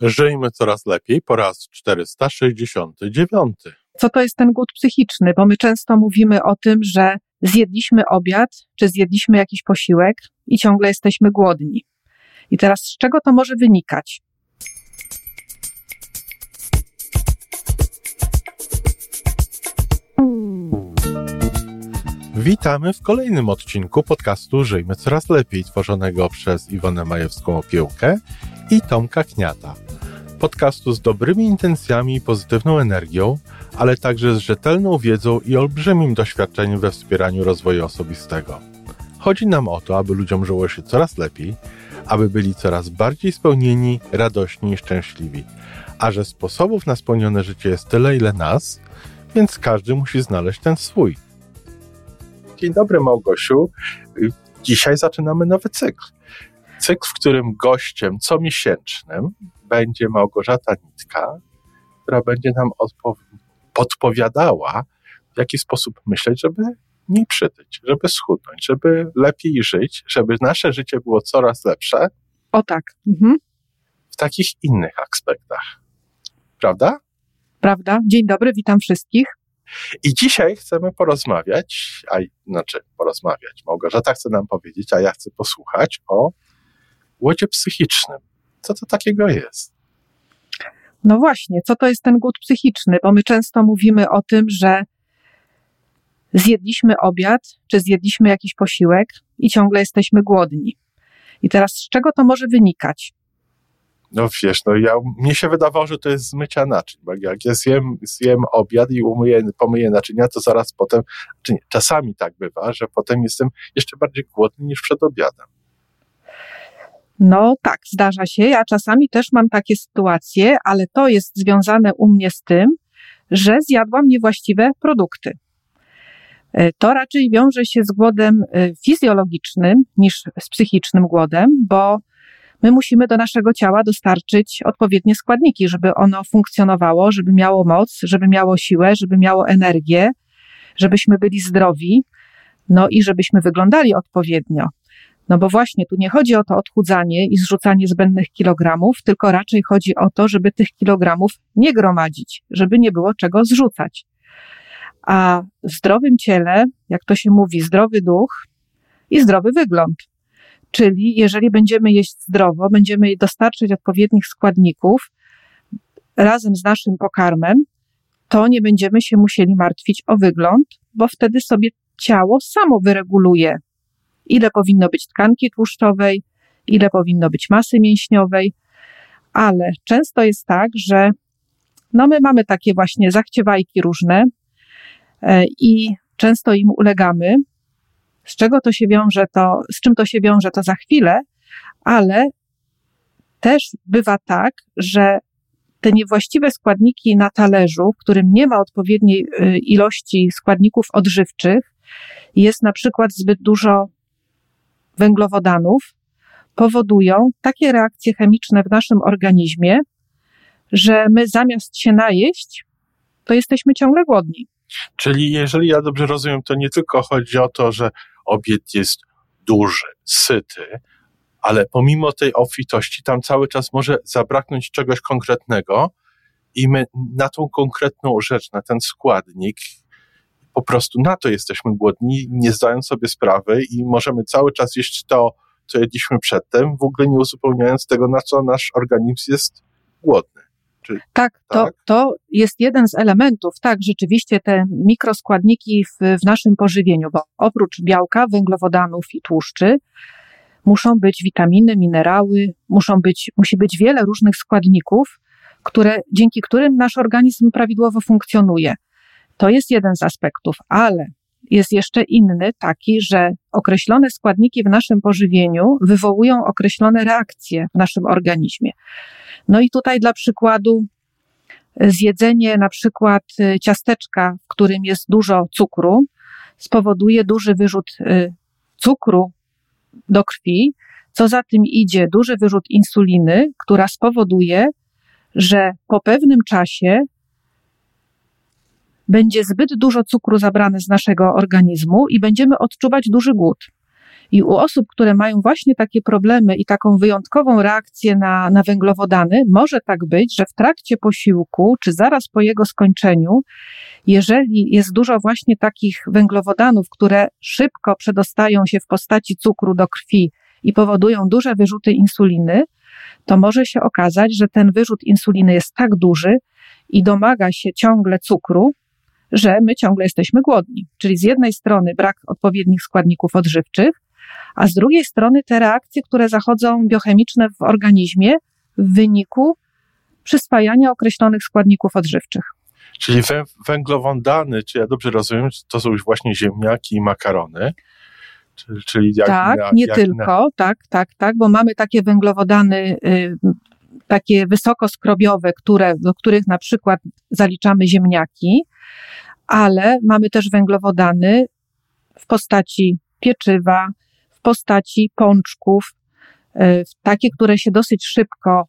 Żyjmy coraz lepiej po raz 469. Co to jest ten głód psychiczny? Bo my często mówimy o tym, że zjedliśmy obiad, czy zjedliśmy jakiś posiłek i ciągle jesteśmy głodni. I teraz z czego to może wynikać? Witamy w kolejnym odcinku podcastu Żyjmy Coraz Lepiej, tworzonego przez Iwonę Majewską Opiełkę i Tomka Kniata. Podcastu z dobrymi intencjami i pozytywną energią, ale także z rzetelną wiedzą i olbrzymim doświadczeniem we wspieraniu rozwoju osobistego. Chodzi nam o to, aby ludziom żyło się coraz lepiej, aby byli coraz bardziej spełnieni, radośni i szczęśliwi. A że sposobów na spełnione życie jest tyle, ile nas, więc każdy musi znaleźć ten swój. Dzień dobry, Małgosiu. Dzisiaj zaczynamy nowy cykl. Cykl, w którym gościem comiesięcznym będzie Małgorzata Nitka, która będzie nam podpowiadała, w jaki sposób myśleć, żeby nie przytyć, żeby schudnąć, żeby lepiej żyć, żeby nasze życie było coraz lepsze. O tak. Mhm. W takich innych aspektach. Prawda? Prawda. Dzień dobry, witam wszystkich. I dzisiaj chcemy porozmawiać, a znaczy porozmawiać. Małgorzata chce nam powiedzieć, a ja chcę posłuchać o głodzie psychicznym. Co to takiego jest? No właśnie, co to jest ten głód psychiczny? Bo my często mówimy o tym, że zjedliśmy obiad, czy zjedliśmy jakiś posiłek i ciągle jesteśmy głodni. I teraz z czego to może wynikać? No wiesz, no ja, mnie się wydawało, że to jest zmycia naczyń, bo jak ja zjem, zjem obiad i umyję, pomyję naczynia, to zaraz potem, czy nie, czasami tak bywa, że potem jestem jeszcze bardziej głodny niż przed obiadem. No tak, zdarza się. Ja czasami też mam takie sytuacje, ale to jest związane u mnie z tym, że zjadłam niewłaściwe produkty. E, to raczej wiąże się z głodem e, fizjologicznym niż z psychicznym głodem, bo my musimy do naszego ciała dostarczyć odpowiednie składniki, żeby ono funkcjonowało, żeby miało moc, żeby miało siłę, żeby miało energię, żebyśmy byli zdrowi, no i żebyśmy wyglądali odpowiednio. No bo właśnie tu nie chodzi o to odchudzanie i zrzucanie zbędnych kilogramów, tylko raczej chodzi o to, żeby tych kilogramów nie gromadzić, żeby nie było czego zrzucać. A w zdrowym ciele, jak to się mówi, zdrowy duch i zdrowy wygląd. Czyli jeżeli będziemy jeść zdrowo, będziemy dostarczyć odpowiednich składników razem z naszym pokarmem, to nie będziemy się musieli martwić o wygląd, bo wtedy sobie ciało samo wyreguluje, ile powinno być tkanki tłuszczowej, ile powinno być masy mięśniowej, ale często jest tak, że no my mamy takie właśnie zachciewajki różne e, i często im ulegamy, z czego to się wiąże, to, z czym to się wiąże, to za chwilę, ale też bywa tak, że te niewłaściwe składniki na talerzu, w którym nie ma odpowiedniej y, ilości składników odżywczych, jest na przykład zbyt dużo węglowodanów, powodują takie reakcje chemiczne w naszym organizmie, że my zamiast się najeść, to jesteśmy ciągle głodni. Czyli jeżeli ja dobrze rozumiem, to nie tylko chodzi o to, że obiad jest duży, syty, ale pomimo tej obfitości tam cały czas może zabraknąć czegoś konkretnego i my na tą konkretną rzecz, na ten składnik, po prostu na to jesteśmy głodni, nie zdając sobie sprawy i możemy cały czas jeść to, co jedliśmy przedtem, w ogóle nie uzupełniając tego, na co nasz organizm jest głodny. Czy, tak, to, tak? to jest jeden z elementów, tak, rzeczywiście te mikroskładniki w, w naszym pożywieniu, bo oprócz białka, węglowodanów i tłuszczy, muszą być witaminy, minerały, muszą być, musi być wiele różnych składników, które, dzięki którym nasz organizm prawidłowo funkcjonuje. To jest jeden z aspektów, ale jest jeszcze inny, taki, że określone składniki w naszym pożywieniu wywołują określone reakcje w naszym organizmie. No i tutaj dla przykładu zjedzenie na przykład y, ciasteczka, w którym jest dużo cukru, spowoduje duży wyrzut y, cukru do krwi, co za tym idzie duży wyrzut insuliny, która spowoduje, że po pewnym czasie będzie zbyt dużo cukru zabrane z naszego organizmu i będziemy odczuwać duży głód. I u osób, które mają właśnie takie problemy i taką wyjątkową reakcję na, na węglowodany, może tak być, że w trakcie posiłku, czy zaraz po jego skończeniu, jeżeli jest dużo właśnie takich węglowodanów, które szybko przedostają się w postaci cukru do krwi i powodują duże wyrzuty insuliny, to może się okazać, że ten wyrzut insuliny jest tak duży i domaga się ciągle cukru, że my ciągle jesteśmy głodni. Czyli z jednej strony brak odpowiednich składników odżywczych, a z drugiej strony te reakcje, które zachodzą biochemiczne w organizmie w wyniku przyswajania określonych składników odżywczych. Czyli węglowodany, czy ja dobrze rozumiem, to są już właśnie ziemniaki i makarony. Czyli jak tak, na, nie jak tylko, na... tak, tak, tak, bo mamy takie węglowodany, y, takie wysokoskrobiowye, które, do których na przykład zaliczamy ziemniaki, ale mamy też węglowodany w postaci pieczywa, w postaci pączków, y, takie, które się dosyć szybko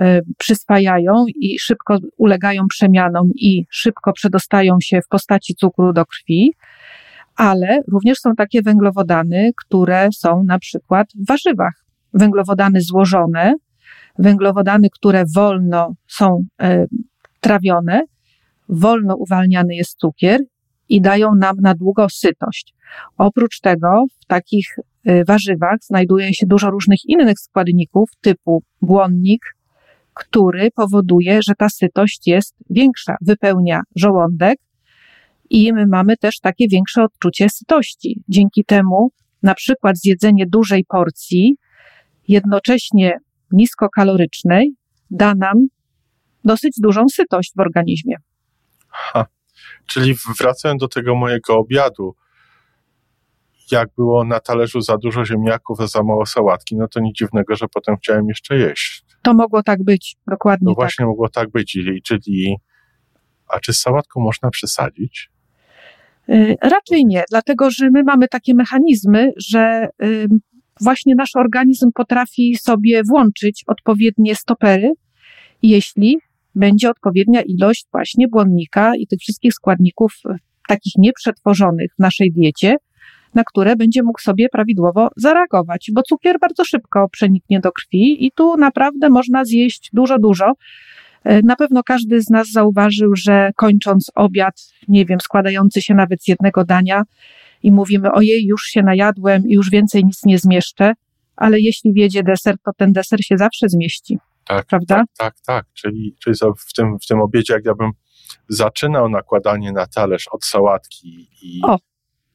y, przyswajają i szybko ulegają przemianom i szybko przedostają się w postaci cukru do krwi ale również są takie węglowodany, które są na przykład w warzywach. Węglowodany złożone, węglowodany, które wolno są e, trawione, wolno uwalniany jest cukier i dają nam na długo sytość. Oprócz tego w takich e, warzywach znajduje się dużo różnych innych składników typu błonnik, który powoduje, że ta sytość jest większa, wypełnia żołądek, i my mamy też takie większe odczucie sytości. Dzięki temu na przykład zjedzenie dużej porcji, jednocześnie niskokalorycznej, da nam dosyć dużą sytość w organizmie. Ha, czyli wracając do tego mojego obiadu, jak było na talerzu za dużo ziemniaków, a za mało sałatki, no to nic dziwnego, że potem chciałem jeszcze jeść. To mogło tak być, dokładnie. No właśnie tak. mogło tak być, czyli, czyli a czy z sałatką można przesadzić? Y, raczej nie, dlatego że my mamy takie mechanizmy, że właśnie nasz organizm potrafi sobie włączyć odpowiednie stopery, jeśli będzie odpowiednia ilość właśnie błonnika i tych wszystkich składników y, takich nieprzetworzonych w naszej diecie, na które będzie mógł sobie prawidłowo zareagować, bo cukier bardzo szybko przeniknie do krwi i tu naprawdę można zjeść dużo, dużo. E, na pewno każdy z nas zauważył, że kończąc obiad, nie wiem, składający się nawet z jednego dania i mówimy, ojej, już się najadłem i już więcej nic nie zmieszczę, ale jeśli wiedzie deser, to ten deser się zawsze zmieści. Tak, prawda? Tak, tak, tak. Czyli, czyli w, tym, w tym obiedzie, jak ja bym zaczynał nakładanie na talerz od sałatki i o.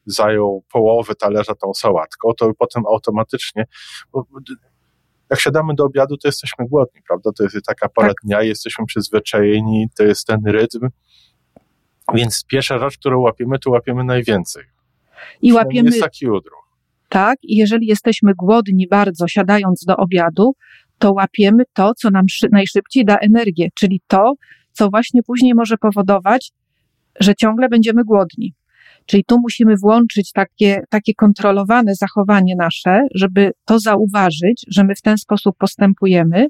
zajął połowę talerza tą sałatką, to potem automatycznie, bo jak siadamy do obiadu, to jesteśmy głodni, prawda? To jest taka pora tak. dnia, jesteśmy przyzwyczajeni, to jest ten rytm. Więc pierwsza rzecz, którą łapiemy, to łapiemy najwięcej. I łapiemy. Jest taki odruch. Tak, i jeżeli jesteśmy głodni bardzo, siadając do obiadu, to łapiemy to, co nam najszybciej da energię, czyli to, co właśnie później może powodować, że ciągle będziemy głodni. Czyli tu musimy włączyć takie, takie kontrolowane zachowanie nasze, żeby to zauważyć, że my w ten sposób postępujemy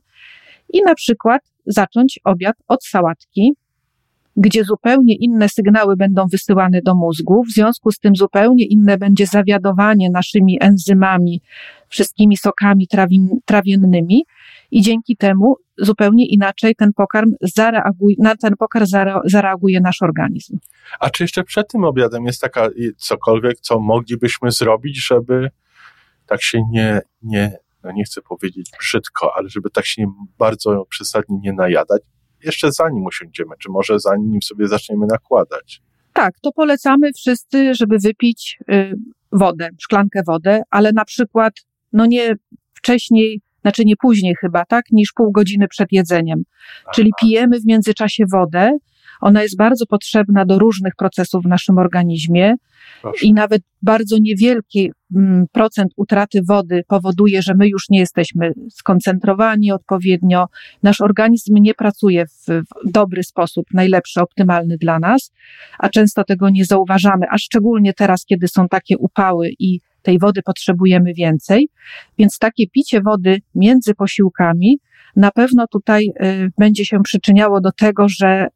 i na przykład zacząć obiad od sałatki, gdzie zupełnie inne sygnały będą wysyłane do mózgu, w związku z tym zupełnie inne będzie zawiadowanie naszymi enzymami, wszystkimi sokami trawin, trawiennymi i dzięki temu zupełnie inaczej ten pokarm zareaguje, na ten pokarm zareaguje nasz organizm. A czy jeszcze przed tym obiadem jest taka cokolwiek, co moglibyśmy zrobić, żeby tak się nie, nie no nie chcę powiedzieć brzydko, ale żeby tak się bardzo przesadnie nie najadać, jeszcze zanim usiądziemy, czy może zanim sobie zaczniemy nakładać? Tak, to polecamy wszyscy, żeby wypić y, wodę, szklankę wody, ale na przykład, no nie wcześniej znaczy nie później chyba, tak, niż pół godziny przed jedzeniem. Czyli pijemy w międzyczasie wodę. Ona jest bardzo potrzebna do różnych procesów w naszym organizmie Proszę. i nawet bardzo niewielki mm, procent utraty wody powoduje, że my już nie jesteśmy skoncentrowani odpowiednio. Nasz organizm nie pracuje w, w dobry sposób, najlepszy, optymalny dla nas, a często tego nie zauważamy, a szczególnie teraz, kiedy są takie upały i tej wody potrzebujemy więcej, więc takie picie wody między posiłkami na pewno tutaj y, będzie się przyczyniało do tego, że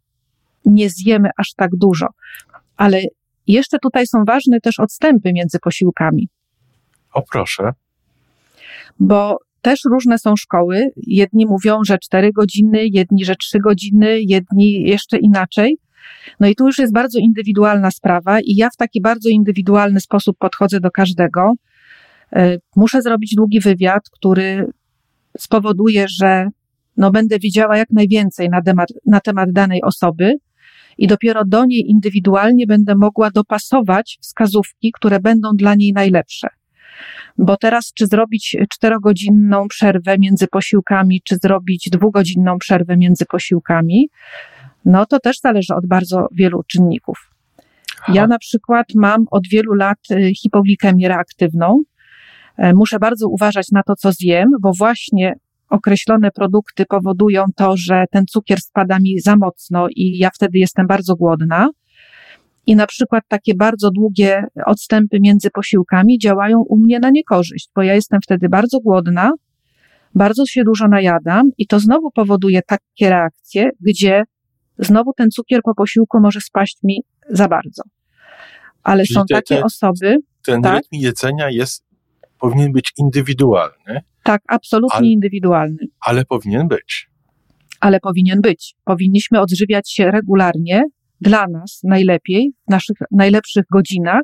nie zjemy aż tak dużo. Ale jeszcze tutaj są ważne też odstępy między posiłkami. O proszę. Bo też różne są szkoły. Jedni mówią, że 4 godziny, jedni, że 3 godziny, jedni jeszcze inaczej. No i tu już jest bardzo indywidualna sprawa, i ja w taki bardzo indywidualny sposób podchodzę do każdego. E, muszę zrobić długi wywiad, który spowoduje, że no będę wiedziała jak najwięcej na temat, na temat danej osoby i dopiero do niej indywidualnie będę mogła dopasować wskazówki, które będą dla niej najlepsze. Bo teraz, czy zrobić czterogodzinną przerwę między posiłkami, czy zrobić dwugodzinną przerwę między posiłkami, no to też zależy od bardzo wielu czynników. Ja na przykład mam od wielu lat y, hipoglikemię reaktywną. E, muszę bardzo uważać na to, co zjem, bo właśnie określone produkty powodują to, że ten cukier spada mi za mocno i ja wtedy jestem bardzo głodna. I na przykład takie bardzo długie odstępy między posiłkami działają u mnie na niekorzyść, bo ja jestem wtedy bardzo głodna, bardzo się dużo najadam i to znowu powoduje takie reakcje, gdzie znowu ten cukier po posiłku może spaść mi za bardzo. Ale Czyli są te, takie te, osoby. Ten tak? rytm jedzenia jest, powinien być indywidualny. Tak, absolutnie ale, indywidualny. Ale powinien być. Ale powinien być. Powinniśmy odżywiać się regularnie, dla nas najlepiej, w naszych najlepszych godzinach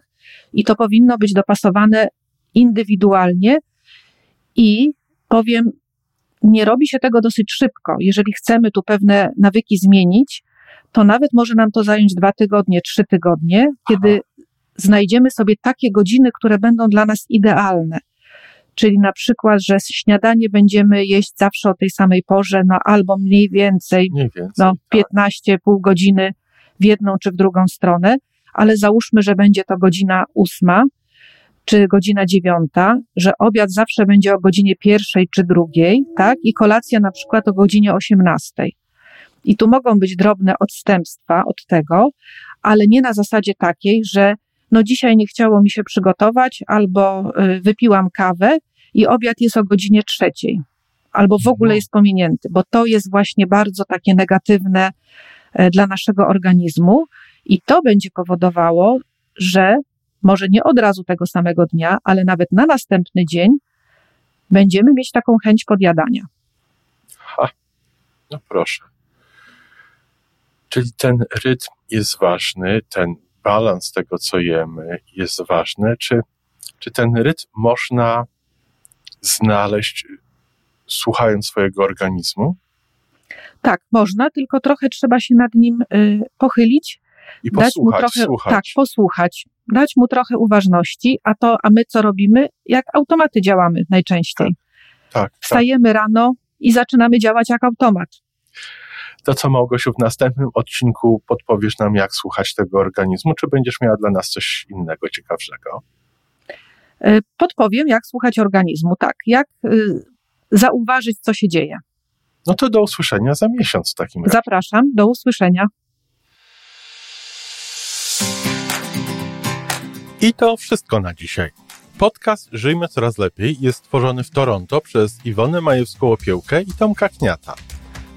i to powinno być dopasowane indywidualnie i powiem, nie robi się tego dosyć szybko. Jeżeli chcemy tu pewne nawyki zmienić, to nawet może nam to zająć dwa tygodnie, trzy tygodnie, kiedy Aha. Znajdziemy sobie takie godziny, które będą dla nas idealne. Czyli na przykład, że śniadanie będziemy jeść zawsze o tej samej porze, no albo mniej więcej, mniej więcej no 15, tak. pół godziny w jedną czy w drugą stronę, ale załóżmy, że będzie to godzina ósma czy godzina dziewiąta, że obiad zawsze będzie o godzinie pierwszej czy drugiej, tak? I kolacja na przykład o godzinie osiemnastej. I tu mogą być drobne odstępstwa od tego, ale nie na zasadzie takiej, że no dzisiaj nie chciało mi się przygotować, albo y, wypiłam kawę i obiad jest o godzinie trzeciej, albo w ogóle mhm. jest pominięty, bo to jest właśnie bardzo takie negatywne e, dla naszego organizmu i to będzie powodowało, że może nie od razu tego samego dnia, ale nawet na następny dzień będziemy mieć taką chęć podjadania. Ha, no proszę. Czyli ten rytm jest ważny, ten balans tego, co jemy, jest ważny. Czy, czy ten rytm można znaleźć, słuchając swojego organizmu? Tak, można, tylko trochę trzeba się nad nim y, pochylić. I dać mu trochę, słuchać. Tak, posłuchać, dać mu trochę uważności, a to, a my co robimy? Jak automaty działamy najczęściej. Tak, tak, tak. Wstajemy tak. rano i zaczynamy działać jak automat. To co, Małgosiu, w następnym odcinku podpowiesz nam, jak słuchać tego organizmu, czy będziesz miała dla nas coś innego, ciekawszego? E, podpowiem, jak słuchać organizmu, tak, jak y, zauważyć, co się dzieje. No to do usłyszenia za miesiąc w takim razie. Zapraszam, do usłyszenia. I to wszystko na dzisiaj. Podcast Żyjmy Coraz Lepiej jest stworzony w Toronto przez Iwonę Majewską-Opiełkę i Tomka Kniata.